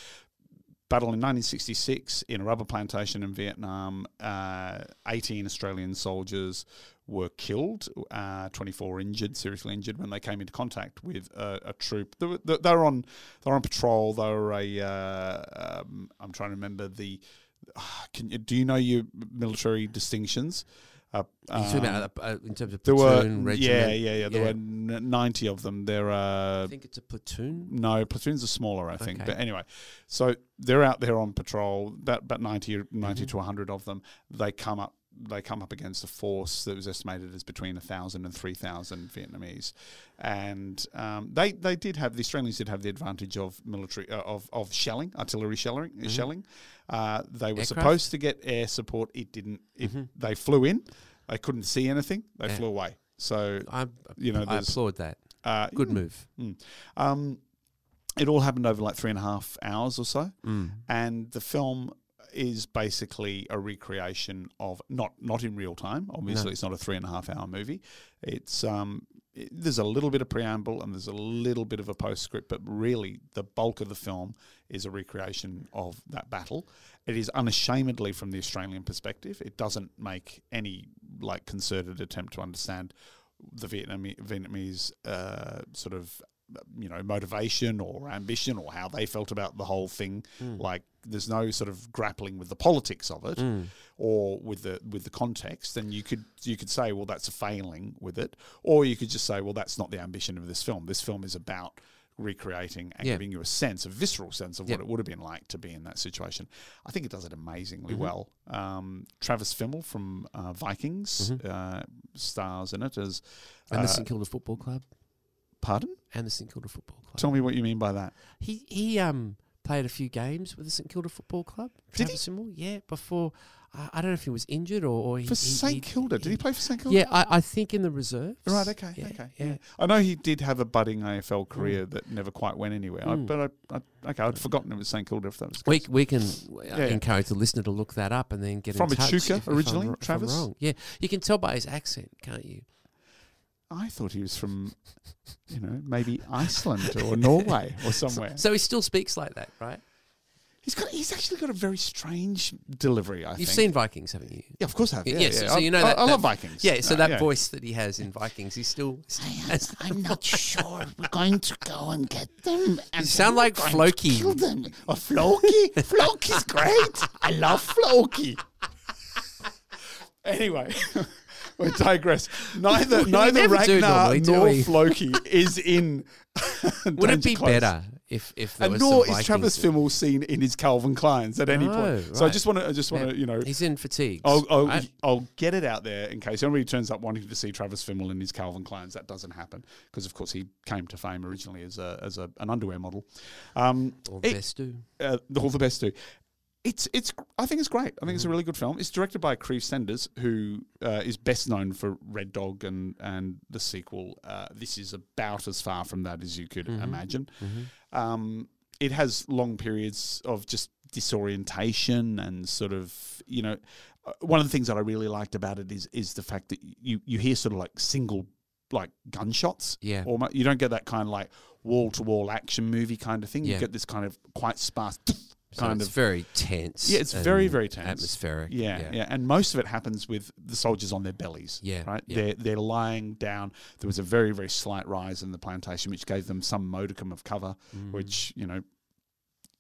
battle in 1966 in a rubber plantation in Vietnam. Uh, 18 Australian soldiers were killed, uh, 24 injured, seriously injured when they came into contact with a, a troop. They were, they were on they were on patrol. They were a uh, um, I'm trying to remember the. Can you, do you know your military distinctions? Uh, um, about uh, in terms of there platoon, were regiment. yeah yeah yeah there were n- 90 of them. There are I think it's a platoon. no, platoons are smaller, I think. Okay. But anyway, so they're out there on patrol. About about 90, or 90 Mm-hmm. to hundred of them. They come up. They come up against a force that was estimated as between thousand and three thousand Vietnamese, and um, they they did have the Australians did have the advantage of military uh, of of shelling, artillery shelling. Shelling, uh, they were Mm-hmm. Aircraft? Mm-hmm. supposed to get air support. It didn't. It, They flew in. They couldn't see anything. They Yeah. flew away. So I, You know, I applaud that. uh, Good yeah. move. Mm. Um, it all happened over like three and a half hours or so, Mm. and the film is basically a recreation of not not in real time. Obviously, No. it's not a three and a half hour movie. It's um, it- there's a little bit of preamble and there's a little bit of a postscript, but really the bulk of the film is a recreation of that battle. It is unashamedly from the Australian perspective. It doesn't make any like concerted attempt to understand the Vietnamese, Vietnamese uh, sort of you know motivation or ambition or how they felt about the whole thing. Like there's no sort of grappling with the politics of it or with the with the context. then you could you could say, well, that's a failing with it, or you could just say, well, that's not the ambition of this film. This film is about recreating and Yeah. giving you a sense, a visceral sense of what it would have been like to be in that situation. I think it does it amazingly well. Um, Travis Fimmel from uh, Vikings uh, stars in it as. And the uh, St Kilda Football Club. pardon? And the St Kilda Football Club. Tell me what you mean by that. He he um played a few games with the St Kilda Football Club. Did he? Yeah. Before uh, I don't know if he was injured or, or he, For St Kilda, did he play for St Kilda? Yeah, I, I think in the reserves. Right. Okay. Yeah, okay. yeah. Yeah. I know he did have a budding AFL career that never quite went anywhere. I, Mm. but I, I, okay, I'd forgotten it was St Kilda. If that was We, we can uh, Yeah. encourage the listener to look that up and then get From in touch. Echuca if- if I'm originally, if Travis? wrong. Yeah, you can tell by his accent, can't you? I thought he was from, you know, maybe Iceland or Norway or *laughs* somewhere. So he still speaks like that, right? He's got. He's actually got a very strange delivery. I You've think. seen Vikings, haven't you? Yeah, of course I have. Yeah, Yeah, yeah. so, so you know I- that. I, love that- Vikings. Yeah, so Uh, that yeah. voice that he has in Vikings, he still. *laughs* has I'm not *laughs* sure we're going to go and get them. And sound like Floki. Kill them. A Floki? Floki's great. I love Floki. Anyway, *laughs* we digress. Neither neither Ragnar do nor? Floki *laughs* is in. Would it be Close. better if if there And was nor is Travis Fimmel seen in his Calvin Klein's at any No, point. So I just want to, I just want to, you know, He's in fatigue. I'll, I'll, right? I'll get it out there in case anybody turns up wanting to see Travis Fimmel in his Calvin Klein's. That doesn't happen because, of course, he came to fame originally as a as a, an underwear model. Um, All the it- best do. uh, all the best do. It's it's. I think it's great. I think it's a really good film. It's directed by Kriv Stenders, who uh, is best known for Red Dog and and the sequel. Uh, this is about as far from that as you could imagine. Um, it has long periods of just disorientation and sort of you know. uh, One of the things that I really liked about it is is the fact that you you hear sort of like single like gunshots. Yeah. Or you don't get that kind of like wall to wall action movie kind of thing. You get this kind of quite sparse So kind it's of very tense. yeah, it's very very tense, atmospheric. Yeah, yeah, and most of it happens with the soldiers on their bellies. Yeah, right. yeah. They're they're lying down. There was a very very slight rise in the plantation, which gave them some modicum of cover, Mm. which you know,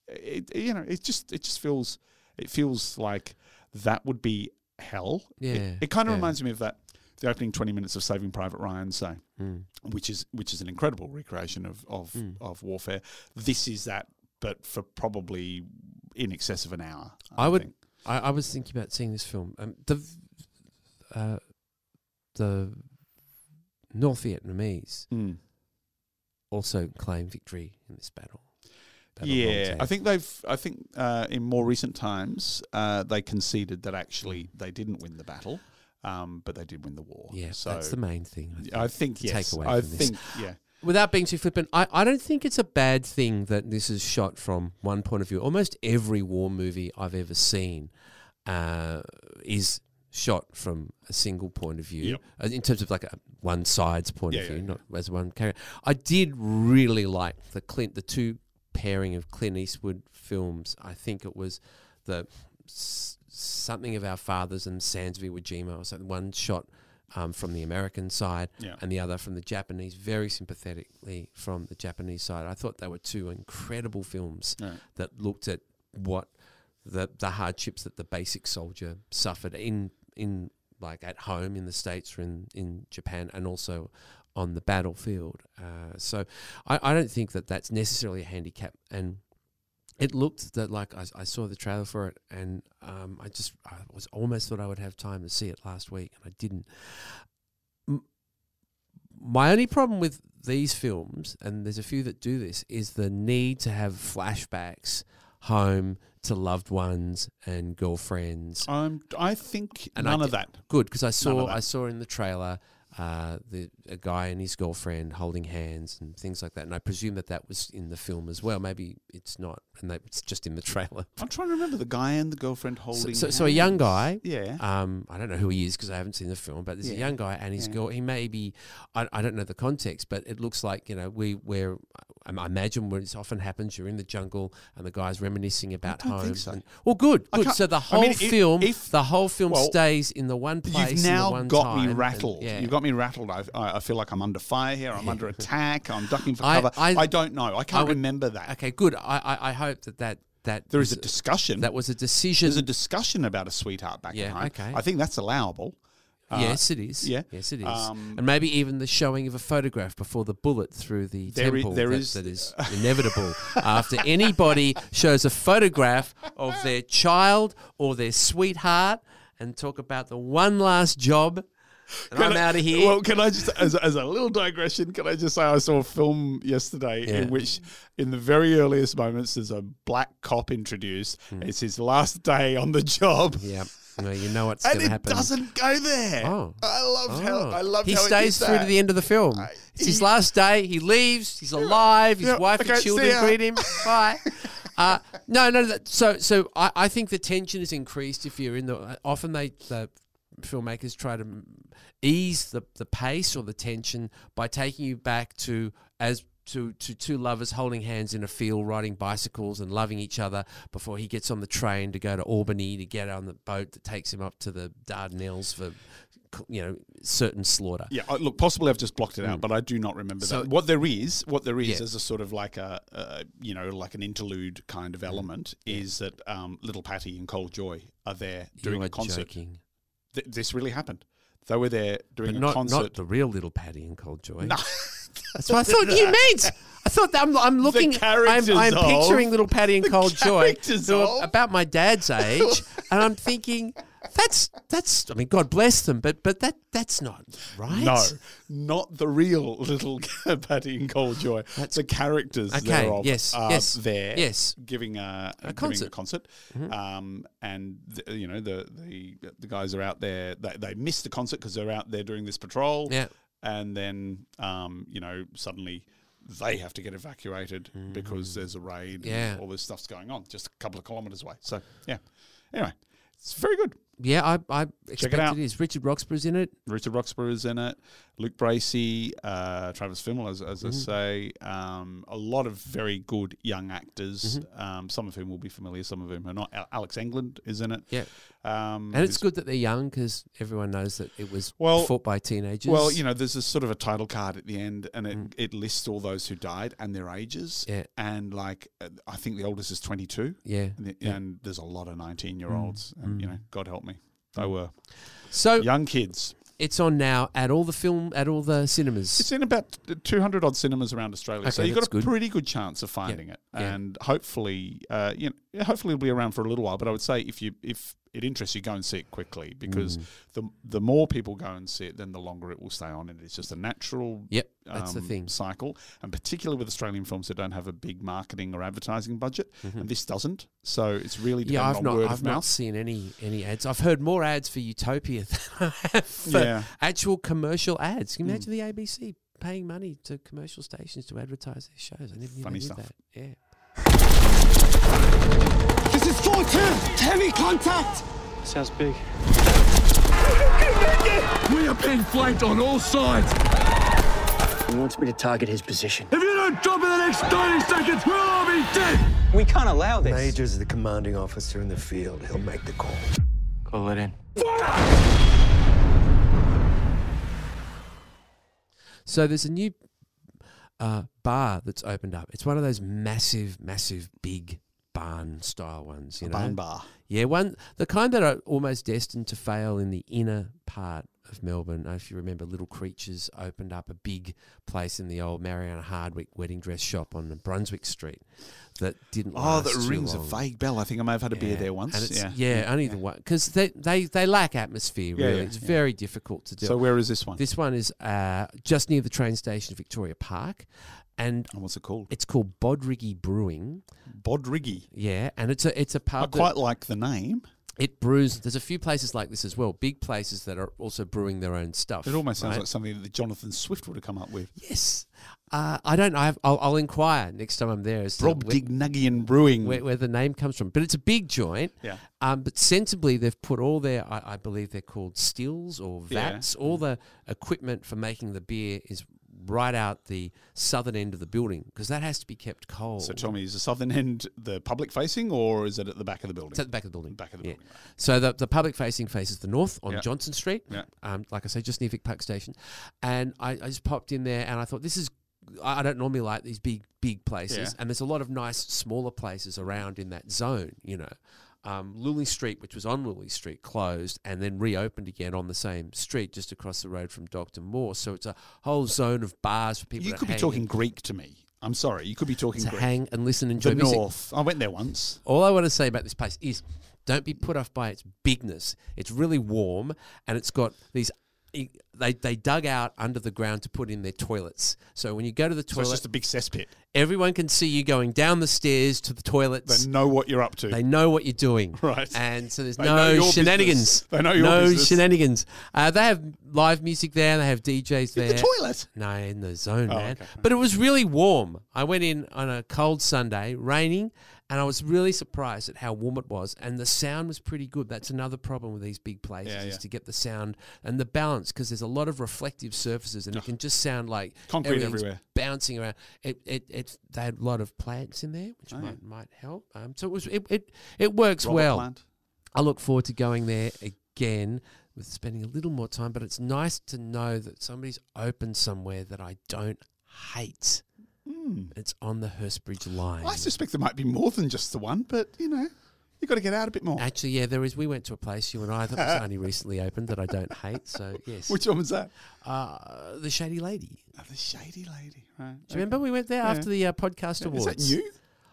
it you know it just it just feels it feels like that would be hell. It- Yeah, it, kind of yeah. reminds me of that the opening twenty minutes of Saving Private Ryan. So Mm. which is which is an incredible recreation of of, Mm. of warfare. This is that, but for probably in excess of an hour. I would. I, I was thinking about seeing this film. Um, the uh, the North Vietnamese Mm. also claimed victory in this battle. Battle Yeah, I think they've. I think uh, in more recent times uh, they conceded that actually they didn't win the battle, um, but they did win the war. Yeah, so that's the main thing. I think. I think yes. take away I from this. think yeah. Without being too flippant, I, I don't think it's a bad thing that this is shot from one point of view. Almost every war movie I've ever seen uh, is shot from a single point of view, Yep. uh, in terms of like a one side's point Yeah, of view, yeah. not as one character. I did really like the Clint, the two pairing of Clint Eastwood films. I think it was the s- something of our fathers and Sands of Iwo Jima or something. One shot um, from the American side Yeah. and the other from the Japanese, very sympathetically from the Japanese side. I thought they were two incredible films Right. that looked at what the the hardships that the basic soldier suffered in in like at home in the states or in in Japan and also on the battlefield. Uh, so I, I don't think that that's necessarily a handicap and. It looked that like I, I saw the trailer for it, and um, I just I was almost thought I would have time to see it last week, and I didn't my only problem with these films, and there's a few that do this, is the need to have flashbacks home to loved ones and girlfriends. Um, I think And I none of that. Good because I saw. I saw in the trailer uh, the a guy and his girlfriend holding hands and things like that, and I presume that that was in the film as well. Maybe it's not, and that it's just in the *laughs* trailer. I'm trying to remember the guy and the girlfriend holding. so, so a young guy, Yeah. um, I don't know who he is because I haven't seen the film, but there's a young guy and his Yeah. girl. He may be, I, I don't know the context, but it looks like you know we we're. I I imagine what it often happens. You're in the jungle and the guy's reminiscing about home. so. and- well, good, good. So the I whole mean, if- film, if- the whole film well, stays in the one place. You've now got me and- rattled. yeah. You've got me rattled. I, I I feel like I'm under fire here. I'm under attack. I'm ducking for *laughs* I- cover. I- I, don't know. I can't would- remember that. Okay, good. I, I, I hope that that that There is a discussion. that was a decision. There's a discussion about a sweetheart back Yeah, home. okay. I think that's allowable. Uh, yes, it is. yeah. yes, it is. Um, and maybe even the showing of a photograph before the bullet through the There i- temple. there that, is- that is *laughs* inevitable after anybody shows a photograph of their child or their sweetheart and talk about the one last job and I'm I- out of here. Well, can I just, as, as a little digression, can I just say I saw a film yesterday Yeah. in which, in the very earliest moments, there's a black cop introduced. Hmm. It's his last day on the job. yeah, well, you know what's going to happen. And it doesn't go there. Oh. I love how Oh. I love he how stays through to the end of the film. It's his last day. He leaves. He's alive. His Yeah, wife okay, and children greet him. *laughs* Bye. Uh, no, no. That, so, so I, I think the tension is increased if you're in the. Often they the filmmakers try to ease the the pace or the tension by taking you back to as. To, to two lovers holding hands in a field, riding bicycles and loving each other before he gets on the train to go to Albany to get on the boat that takes him up to the Dardanelles for, you know, certain slaughter. Yeah, look, possibly I've just blocked it out, but I do not remember. So- that. What there is, what there is, Yeah. as a sort of like a, uh, you know, like an interlude kind of Hmm. element, is that um, Little Pattie and Col Joye are there doing a concert. joking. Th- this really happened. They were there doing But a not, concert. not the real little Pattie and Col Joye. No. *laughs* That's what I thought you meant. I thought that I'm, I'm looking. I'm, I'm of- picturing little Pattie and Col Joye, characters who are of- about my dad's age, and I'm thinking that's that's. I mean, God bless them, but but that that's not right. No, not the real little *laughs* Pattie and Col Joye. That's- the characters Okay, thereof yes, are yes, there yes. giving a, A giving concert. a concert. Mm-hmm. Um, and, the, you know, the, the the guys are out there. They, they missed the concert because they're out there doing this patrol. Yeah. And then, um, you know, suddenly they have to get evacuated because there's a raid. Yeah. and all this stuff's going on just a couple of kilometres away. So, yeah. Anyway, it's very good. Yeah, I I expected out. it is. Richard Roxburgh's in it. Richard Roxburgh is in it. Luke Bracey, uh, Travis Fimmel, as, as I Mm-hmm. say. Um, a lot of very good young actors, um, some of whom will be familiar, some of whom are not. Alex England is in it. Yeah, Um, and it's good that they're young because everyone knows that it was Well- fought by teenagers. Well, you know, there's a sort of a title card at the end, and it, it lists all those who died and their ages. Mm. Yeah. And like, uh, I think the oldest is 22. yeah. And, the- yeah. Mm. and there's a lot of 19 year olds. And, you know, God help me. They were So young kids. it's on now at all the film at all the cinemas. It's in about 200 odd cinemas around Australia, so you've got a good. pretty good chance of finding it, yeah. and hopefully, uh, you know, hopefully it'll be around for a little while. But I would say if you if it interests you, go and see it quickly because Mm. the the more people go and see it, then the longer it will stay on, and it's just a natural Yep, that's the um, thing. cycle. And particularly with Australian films that don't have a big marketing or advertising budget, and this doesn't, so it's really Mm-hmm. Yeah, I've on not. I've not seen any any ads. I've heard more ads for Utopia *laughs* than I have for Yeah. actual commercial ads. Can you Mm. imagine the ABC paying money to commercial stations to advertise their shows? I never knew Funny they did stuff. that. Yeah. This is 410! Heavy contact! Sounds big. We are being flanked on all sides! He wants me to target his position. If you don't drop in the next 30 seconds, we'll all be dead! We can't allow this. Major's the commanding officer in the field. He'll make the call. Call it in. So there's a new uh, bar that's opened up. It's one of those massive, massive, big barn style ones. You know, Barn bar. Yeah, one the kind that are almost destined to fail in the inner part of Melbourne. I don't know if you remember, Little Creatures opened up a big place in the old Mariana Hardwick wedding dress shop on Brunswick Street that didn't. Oh, that rings a vague bell. I think I may have had a beer there once. And it's, yeah, yeah, only the one because they, they they lack atmosphere. Really, yeah, it's yeah. very difficult to do. So where is this one? this one is uh, just near the train station, Victoria Park, and what's it called? it's called Bodriggy Brewing. Bodriggy. Yeah, and it's a it's a pub. that- quite like the name. it brews. There's a few places like this as well. Big places that are also brewing their own stuff. It almost sounds right? like something that Jonathan Swift would have come up with. yes. Uh, I don't. I've, I'll, I'll inquire next time I'm there as Rob Brewing. where, where the name comes from. But it's a big joint. Yeah. Um, but sensibly, they've put all their, I, I believe they're called stills or Yeah. vats. All the equipment for making the beer is right out the southern end of the building because that has to be kept cold. so tell me, is the southern end the public facing or is it at the back of the building? It's at the back of the building. Back of the Yeah. building. So the, the public facing faces the north on Yeah. Johnston Street. Yeah. Um, like I say, just near Vic Park Station. And I, I just popped in there and I thought, this is. I I don't normally like these big, big places. Yeah. And there's a lot of nice, smaller places around in that zone, you know. Um, Street, which was on Lilly Street, closed and then reopened again on the same street just across the road from Dr. Moore. So it's a whole zone of bars for people You could be talking Greek to me. I'm sorry. You could be talking to Greek. hang and listen and enjoy the music. north. I went there once. All I want to say about this place is don't be put off by its bigness. It's really warm and it's got these he- they they dug out under the ground to put in their toilets. So when you go to the So toilet, it's just a big cesspit. everyone can see you going down the stairs to the toilets. They know what you're up to. They know what you're doing, *laughs* Right. And so there's no shenanigans. They know no your shenanigans. business. They know your no business. shenanigans. Uh, they have live music there. They have DJs there. in the toilet. No, in the zone, Oh, man. okay. But it was really warm. I went in on a cold Sunday, raining, and I was really surprised at how warm it was. And the sound was pretty good. That's another problem with these big places Yeah, is yeah. to get the sound and the balance because there's a lot of reflective surfaces, and it can just sound like Concrete everywhere. bouncing around. It, it, it, they had a lot of plants in there, which Oh, yeah. might might help. Um, so it was it, it, it works Robert well. plant. I look forward to going there again with spending a little more time, but it's nice to know that somebody's open somewhere that I don't hate. It's on the Hurstbridge line. I suspect there might be more than just the one, but you know, you've got to get out a bit more. Actually, yeah, there is. We went to a place you and I that was only recently opened that I don't hate. So *laughs* yes, Which one was that? uh, the Shady Lady. Oh, the shady lady. Right. Do you remember we went there Yeah. after the uh, podcast Is awards? that new?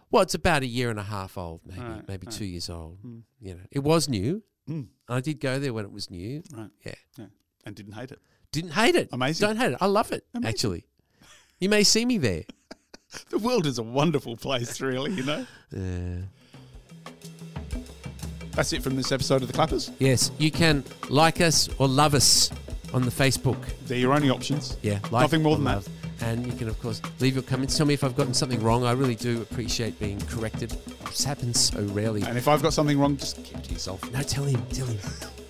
Well, it's about a year and a half old, maybe, Right, maybe right. two years old. Mm. You know, it was new. Mm. I did go there when it was new. Right. Yeah, Yeah. And didn't hate it. didn't hate it. Amazing. Don't hate it. I love it. Amazing. Actually, you may see me there. *laughs* The world is a wonderful place, really. You know. Yeah. That's it from this episode of the Clappers. yes, you can like us or love us on the Facebook. They're your only options. Yeah, like Nothing more or than that. And you can, of course, leave your comments. Tell me if I've gotten something wrong. I really do appreciate being corrected. This happens so rarely. And if I've got something wrong, just keep it to yourself. No, tell him. Tell him. *laughs*